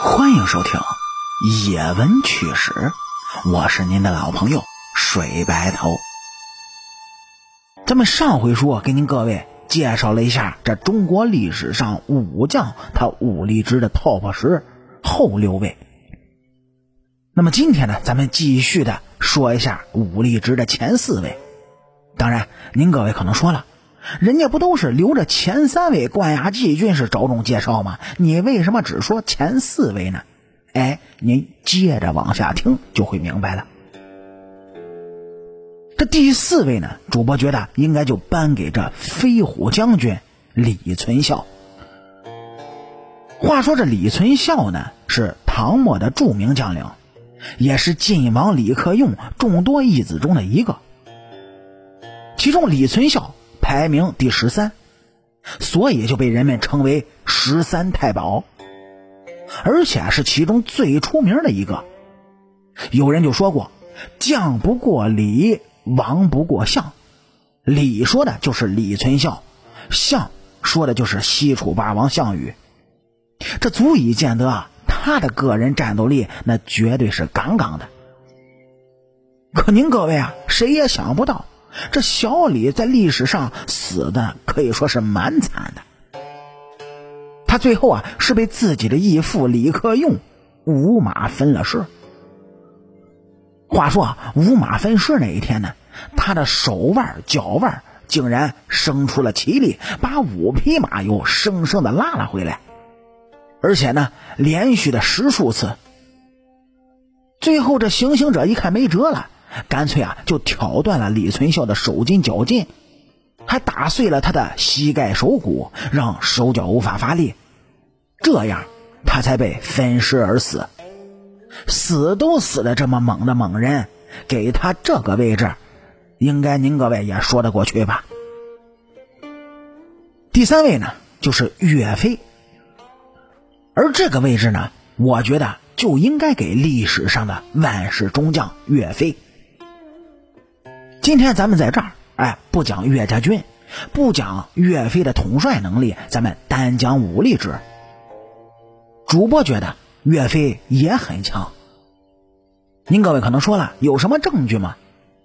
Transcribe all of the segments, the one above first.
欢迎收听《野闻趣史》，我是您的老朋友水白头。咱们上回书给您各位介绍了一下这中国历史上武将他武力值的 TOP 十后六位。那么今天呢，咱们继续的说一下武力值的前四位。当然，您各位可能说了。人家不都是留着前三位冠亚季军是着重介绍吗？你为什么只说前四位呢？哎，您接着往下听就会明白了。这第四位呢，主播觉得应该就颁给这飞虎将军李存孝。话说这李存孝呢，是唐末的著名将领，也是晋王李克用众多义子中的一个。其中李存孝。排名第十三，所以就被人们称为十三太保，而且是其中最出名的一个。有人就说过：“将不过李，王不过项。”李说的就是李存孝，项说的就是西楚霸王项羽。这足以见得啊，他的个人战斗力那绝对是杠杠的。可您各位啊，谁也想不到。这小李在历史上死的可以说是蛮惨的，他最后啊是被自己的义父李克用五马分了尸。话说，五马分尸那一天呢，他的手腕、脚腕竟然生出了奇力，把五匹马又生生的拉了回来，而且呢，连续的十数次。最后这行刑者一看没辙了。干脆啊，就挑断了李存孝的手筋脚筋，还打碎了他的膝盖手骨，让手脚无法发力，这样他才被分尸而死。死都死的这么猛的猛人，给他这个位置，应该您各位也说得过去吧？第三位呢，就是岳飞，而这个位置呢，我觉得就应该给历史上的万世忠将岳飞。今天咱们在这儿，哎，不讲岳家军，不讲岳飞的统帅能力，咱们单讲武力值。主播觉得岳飞也很强。您各位可能说了，有什么证据吗？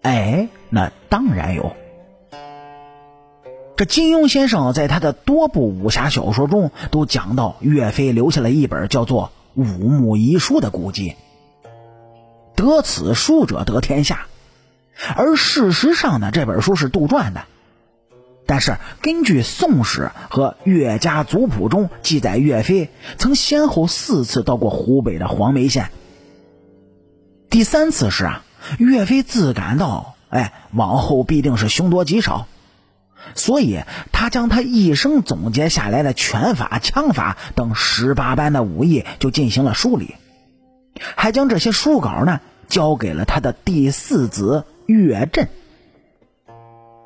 哎，那当然有。这金庸先生在他的多部武侠小说中都讲到，岳飞留下了一本叫做《武穆遗书》的古籍，得此书者得天下。而事实上呢，这本书是杜撰的。但是根据《宋史》和岳家族谱中记载，岳飞曾先后四次到过湖北的黄梅县。第三次时啊，岳飞自感到，哎，往后必定是凶多吉少，所以他将他一生总结下来的拳法、枪法等十八般的武艺就进行了梳理，还将这些书稿呢交给了他的第四子。岳震。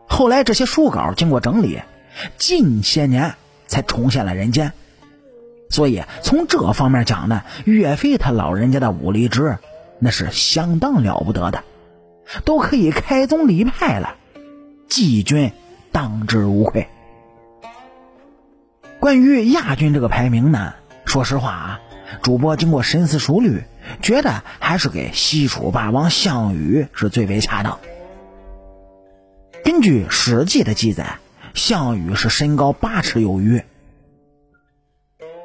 后来这些书稿经过整理，近些年才重现了人间。所以从这方面讲呢，岳飞他老人家的武力值那是相当了不得的，都可以开宗立派了，季军当之无愧。关于亚军这个排名呢，说实话啊，主播经过深思熟虑。觉得还是给西楚霸王项羽是最为恰当。根据《史记》的记载，项羽是身高八尺有余。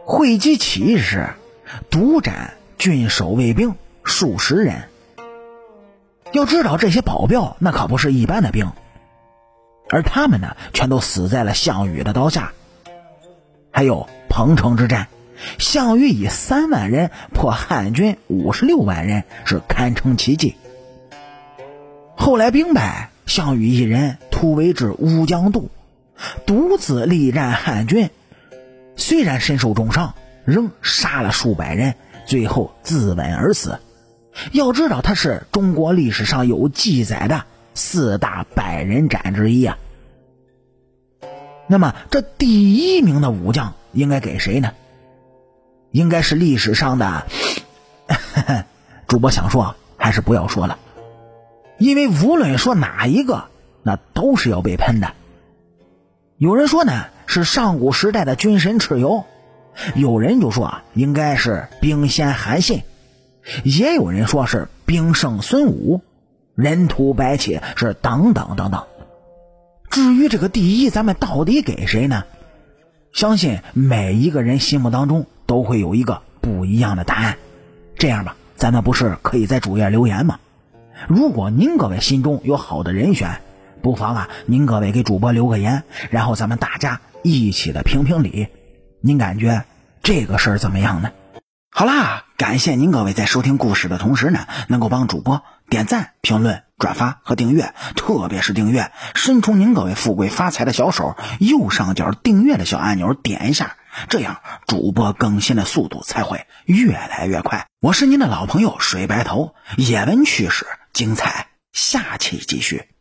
会稽起义时，独斩郡守卫兵数十人。要知道，这些保镖那可不是一般的兵，而他们呢，全都死在了项羽的刀下。还有彭城之战。项羽以三万人破汉军五十六万人，是堪称奇迹。后来兵败，项羽一人突围至乌江渡，独自力战汉军，虽然身受重伤，仍杀了数百人，最后自刎而死。要知道，他是中国历史上有记载的四大百人斩之一啊。那么，这第一名的武将应该给谁呢？应该是历史上的，主播想说还是不要说了，因为无论说哪一个，那都是要被喷的。有人说呢是上古时代的军神蚩尤，有人就说啊，应该是兵仙韩信，也有人说是兵圣孙武，人屠白起是等等等等。至于这个第一，咱们到底给谁呢？相信每一个人心目当中都会有一个不一样的答案。这样吧，咱们不是可以在主页留言吗？如果您各位心中有好的人选，不妨啊，您各位给主播留个言，然后咱们大家一起的评评理。您感觉这个事儿怎么样呢？好啦，感谢您各位在收听故事的同时呢，能够帮主播点赞、评论、转发和订阅，特别是订阅，伸出您各位富贵发财的小手，右上角订阅的小按钮点一下，这样主播更新的速度才会越来越快。我是您的老朋友水白头，野闻趣事精彩，下期继续。